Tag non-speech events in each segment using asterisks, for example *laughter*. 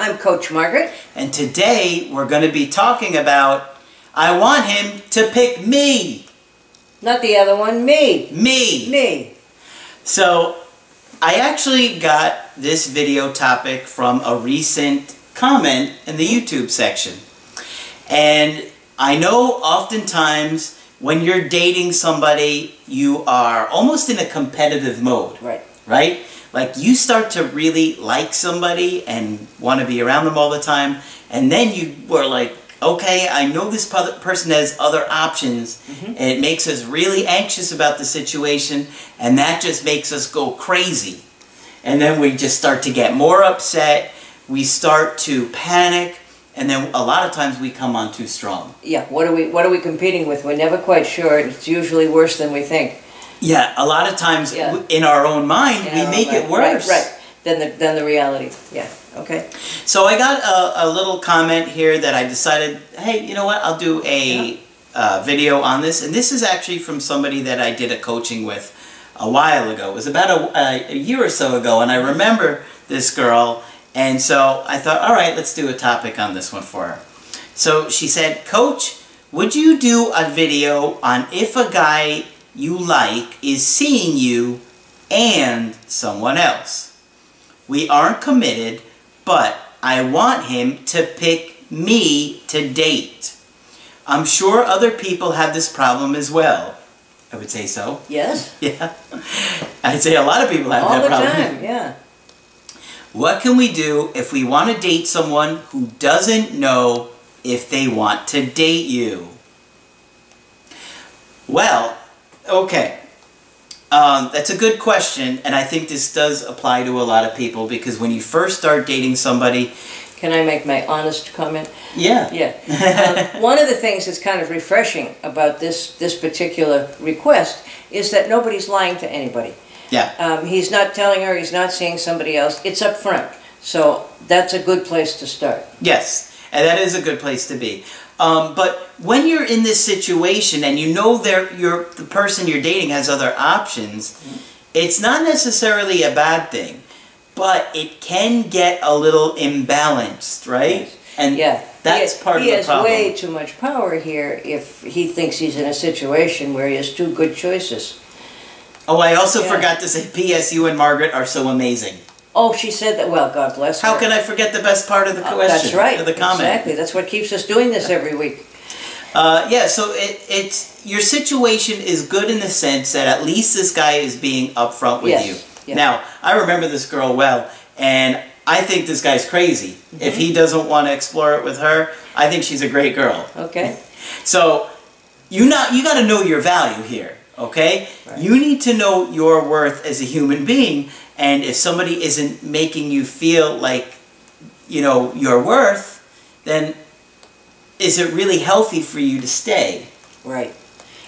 I'm Coach Margaret. And today we're going to be talking about I want him to pick me. Not the other one, me. Me. Me. So I actually got this video topic from a recent comment in the YouTube section. And I know oftentimes when you're dating somebody, you are almost in a competitive mode. Right. Right? Like you start to really like somebody and want to be around them all the time, and then you were like, okay, I know this person has other options, mm-hmm. and it makes us really anxious about the situation, and that just makes us go crazy. And then we just start to get more upset, we start to panic, and then a lot of times we come on too strong. Yeah, what are we what are we competing with? We're never quite sure. It's usually worse than we think. Yeah, a lot of times yeah. in our own mind in we make it worse. Right, right. Than the than the reality. Yeah. Okay. So I got a, a little comment here that I decided, hey, you know what? I'll do a yeah. uh, video on this, and this is actually from somebody that I did a coaching with a while ago. It was about a, a year or so ago, and I remember this girl, and so I thought, all right, let's do a topic on this one for her. So she said, Coach, would you do a video on if a guy you like is seeing you and someone else. We aren't committed, but I want him to pick me to date. I'm sure other people have this problem as well. I would say so. Yes. *laughs* Yeah. I'd say a lot of people have All that problem. All the time, yeah. What can we do if we want to date someone who doesn't know if they want to date you? Well, Okay. Um, that's a good question, and I think this does apply to a lot of people because when you first start dating somebody... Can I make my honest comment? Yeah. Yeah. um, *laughs* one of the things that's kind of refreshing about this, this particular request is that nobody's lying to anybody. Yeah. Um, he's not telling her he's not seeing somebody else. It's up front. So that's a good place to start. Yes, and that is a good place to be. Um, but when you're in this situation and you know you're, the person you're dating has other options, it's not necessarily a bad thing, but it can get a little imbalanced, right? Yes. And yeah. that's he, part of the problem. He has way too much power here if he thinks he's in a situation where he has two good choices. Oh, I also yeah. forgot to say, P.S. You and Margaret are so amazing. Oh, she said that. Well, God bless her. How can I forget the best part of the uh, question? That's right. Of the comment. Exactly. That's what keeps us doing this every week. Uh, yeah. So it, it's your situation is good in the sense that at least this guy is being upfront with yes. you. Yes. Now, I remember this girl well, and I think this guy's crazy. Mm -hmm. If he doesn't want to explore it with her, I think she's a great girl. Okay. So you not you got to know your value here. Okay. Right. You need to know your worth as a human being and if somebody isn't making you feel like, you know, your worth, then is it really healthy for you to stay? Right.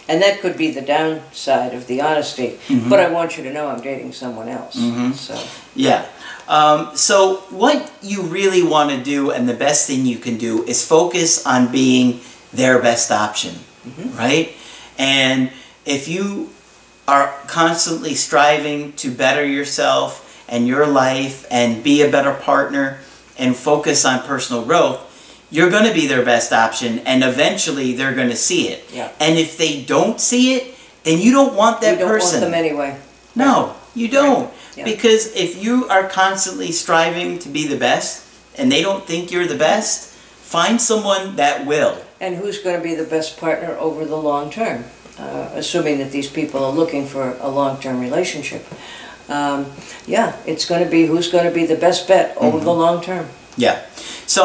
And that could be the downside of the honesty. Mm -hmm. But I want you to know I'm dating someone else. Mm -hmm. So yeah. Um, so what you really want to do, and the best thing you can do, is focus on being their best option, mm -hmm. right? And if you are constantly striving to better yourself and your life and be a better partner and focus on personal growth, you're going to be their best option and eventually they're going to see it. Yeah. And if they don't see it, then you don't want that you don't person. Want them anyway. No, you don't. Right. Yeah. Because if you are constantly striving to be the best and they don't think you're the best, find someone that will. And who's going to be the best partner over the long term? Uh, assuming that these people are looking for a long-term relationship. Um, yeah, it's going to be who's going to be the best bet over mm -hmm. the long term. Yeah. So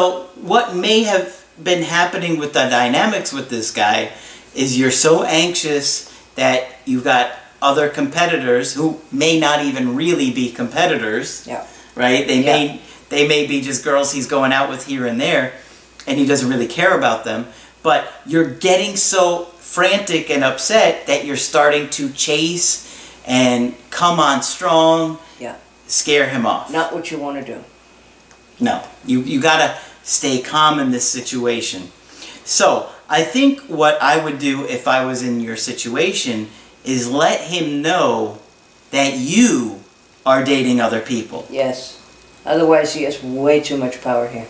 what may have been happening with the dynamics with this guy is you're so anxious that you've got other competitors who may not even really be competitors. Yeah. Right? They yeah. may they may be just girls he's going out with here and there. and he doesn't really care about them, but you're getting so frantic and upset that you're starting to chase and come on strong, Yeah. scare him off. Not what you want to do. No, you, you gotta stay calm in this situation. So, I think what I would do if I was in your situation is let him know that you are dating other people. Yes. Otherwise, he has way too much power here.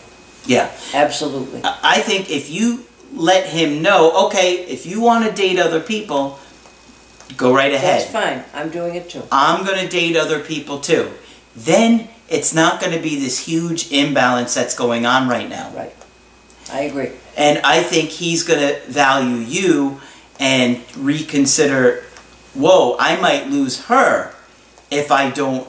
Yeah. Absolutely. I think if you let him know, okay, if you want to date other people, go right ahead. That's fine. I'm doing it too. I'm going to date other people too. Then it's not going to be this huge imbalance that's going on right now. Right. I agree. And I think he's going to value you and reconsider, whoa, I might lose her if I don't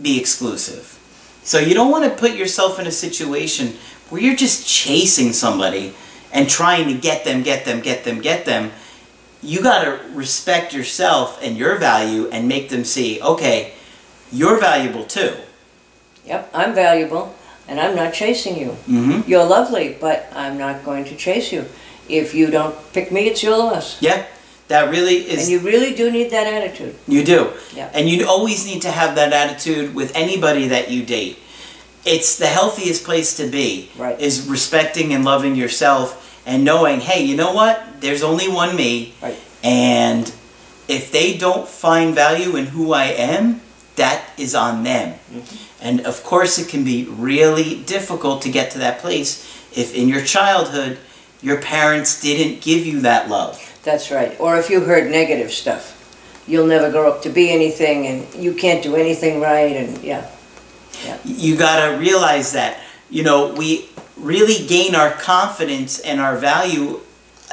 be exclusive. So you don't want to put yourself in a situation where you're just chasing somebody and trying to get them, get them, get them, get them. You got to respect yourself and your value and make them see, okay, you're valuable too. Yep. I'm valuable, and I'm not chasing you. Mm-hmm. You're lovely, but I'm not going to chase you. If you don't pick me, it's your loss. Yeah, that really is. And you really do need that attitude. You do. Yeah. And you always need to have that attitude with anybody that you date. It's the healthiest place to be. Right. Is respecting and loving yourself and knowing, hey, you know what? There's only one me. Right. And if they don't find value in who I am, that is on them. Mm-hmm. And of course, it can be really difficult to get to that place if in your childhood your parents didn't give you that love. That's right. Or if you heard negative stuff, you'll never grow up to be anything, and you can't do anything right, and yeah. you got to realize that you know we really gain our confidence and our value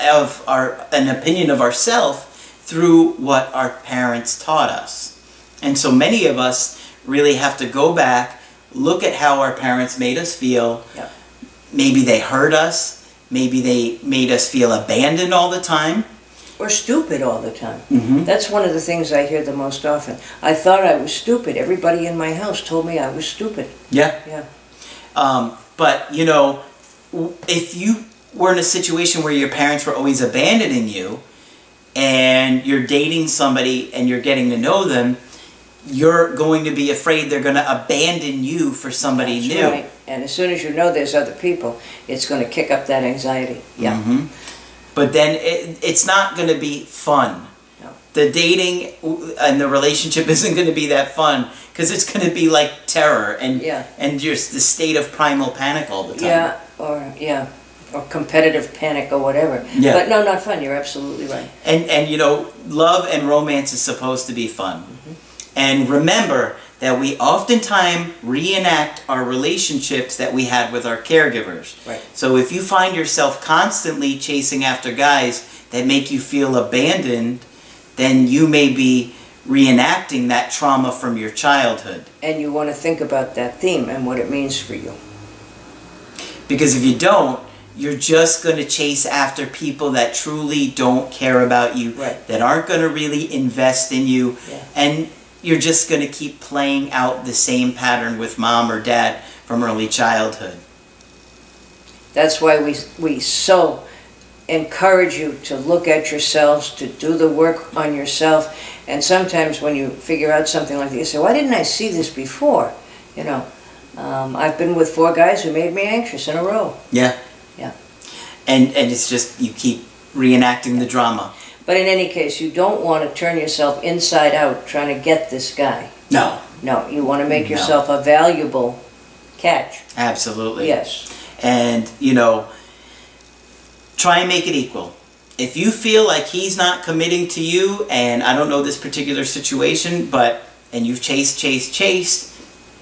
of our an opinion of ourselves through what our parents taught us and so many of us really have to go back look at how our parents made us feel Yeah. maybe they hurt us maybe they made us feel abandoned all the time Or stupid all the time. mm-hmm. That's one of the things I hear the most often. I thought I was stupid. Everybody in my house told me I was stupid. yeah Yeah. Um, but you know, if you were in a situation where your parents were always abandoning you, and you're dating somebody and you're getting to know them, you're going to be afraid they're going to abandon you for somebody That's new. right. And as soon as you know there's other people, it's going to kick up that anxiety. Yeah. hmm But then it, it's not going to be fun. The dating and the relationship *laughs* isn't going to be that fun because it's going to be like terror and Yeah. and just the state of primal panic all the time. Yeah. Or yeah. Or competitive panic or whatever. Yeah. But no, not fun. You're absolutely right. And and you know, love and romance is supposed to be fun. Mm-hmm. And remember that we oftentimes reenact our relationships that we had with our caregivers. Right. So if you find yourself constantly chasing after guys that make you feel abandoned, then you may be reenacting that trauma from your childhood. And you want to think about that theme and what it means for you. Because if you don't, you're just going to chase after people that truly don't care about you, Right. that aren't going to really invest in you, Yeah. and you're just going to keep playing out the same pattern with mom or dad from early childhood. That's why we, we so encourage you to look at yourselves, to do the work on yourself. And sometimes when you figure out something like this, you say, why didn't I see this before? You know, um, I've been with four guys who made me anxious in a row. Yeah. Yeah. And and it's just you keep reenacting the drama. But in any case, you don't want to turn yourself inside out trying to get this guy. No, No, you want to make No. yourself a valuable catch. absolutely. Yes. and you know try and make it equal if you feel like he's not committing to you and i don't know this particular situation but and you've chased chased chased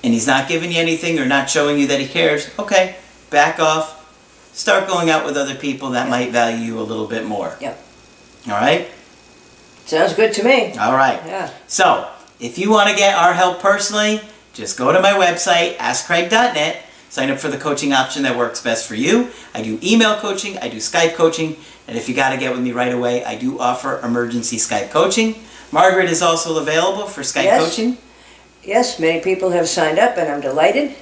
and he's not giving you anything or not showing you that he cares okay back off start going out with other people that might value you a little bit more Yep. all right Sounds good to me. all right Yeah. so, if you want to get our help personally, just go to my website, askcraig.net, sign up for the coaching option that works best for you. I do email coaching, I do Skype coaching, and if you got to get with me right away, I do offer emergency Skype coaching. Margaret is also available for Skype Yes. coaching. Yes, many people have signed up, and I'm delighted.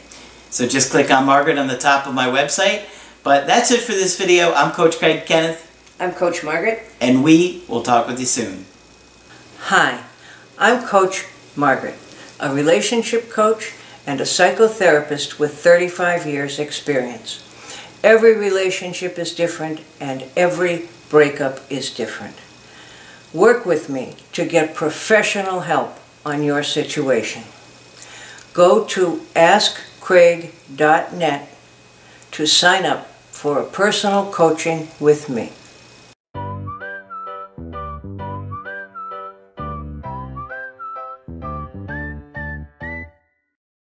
So just click on Margaret on the top of my website. But that's it for this video. I'm Coach Craig Kenneth, I'm Coach Margaret. and we will talk with you soon. Hi, I'm Coach Margaret, a relationship coach and a psychotherapist with 35 years experience. Every relationship is different and every breakup is different. Work with me to get professional help on your situation. Go to askcraig.net to sign up for a personal coaching with me.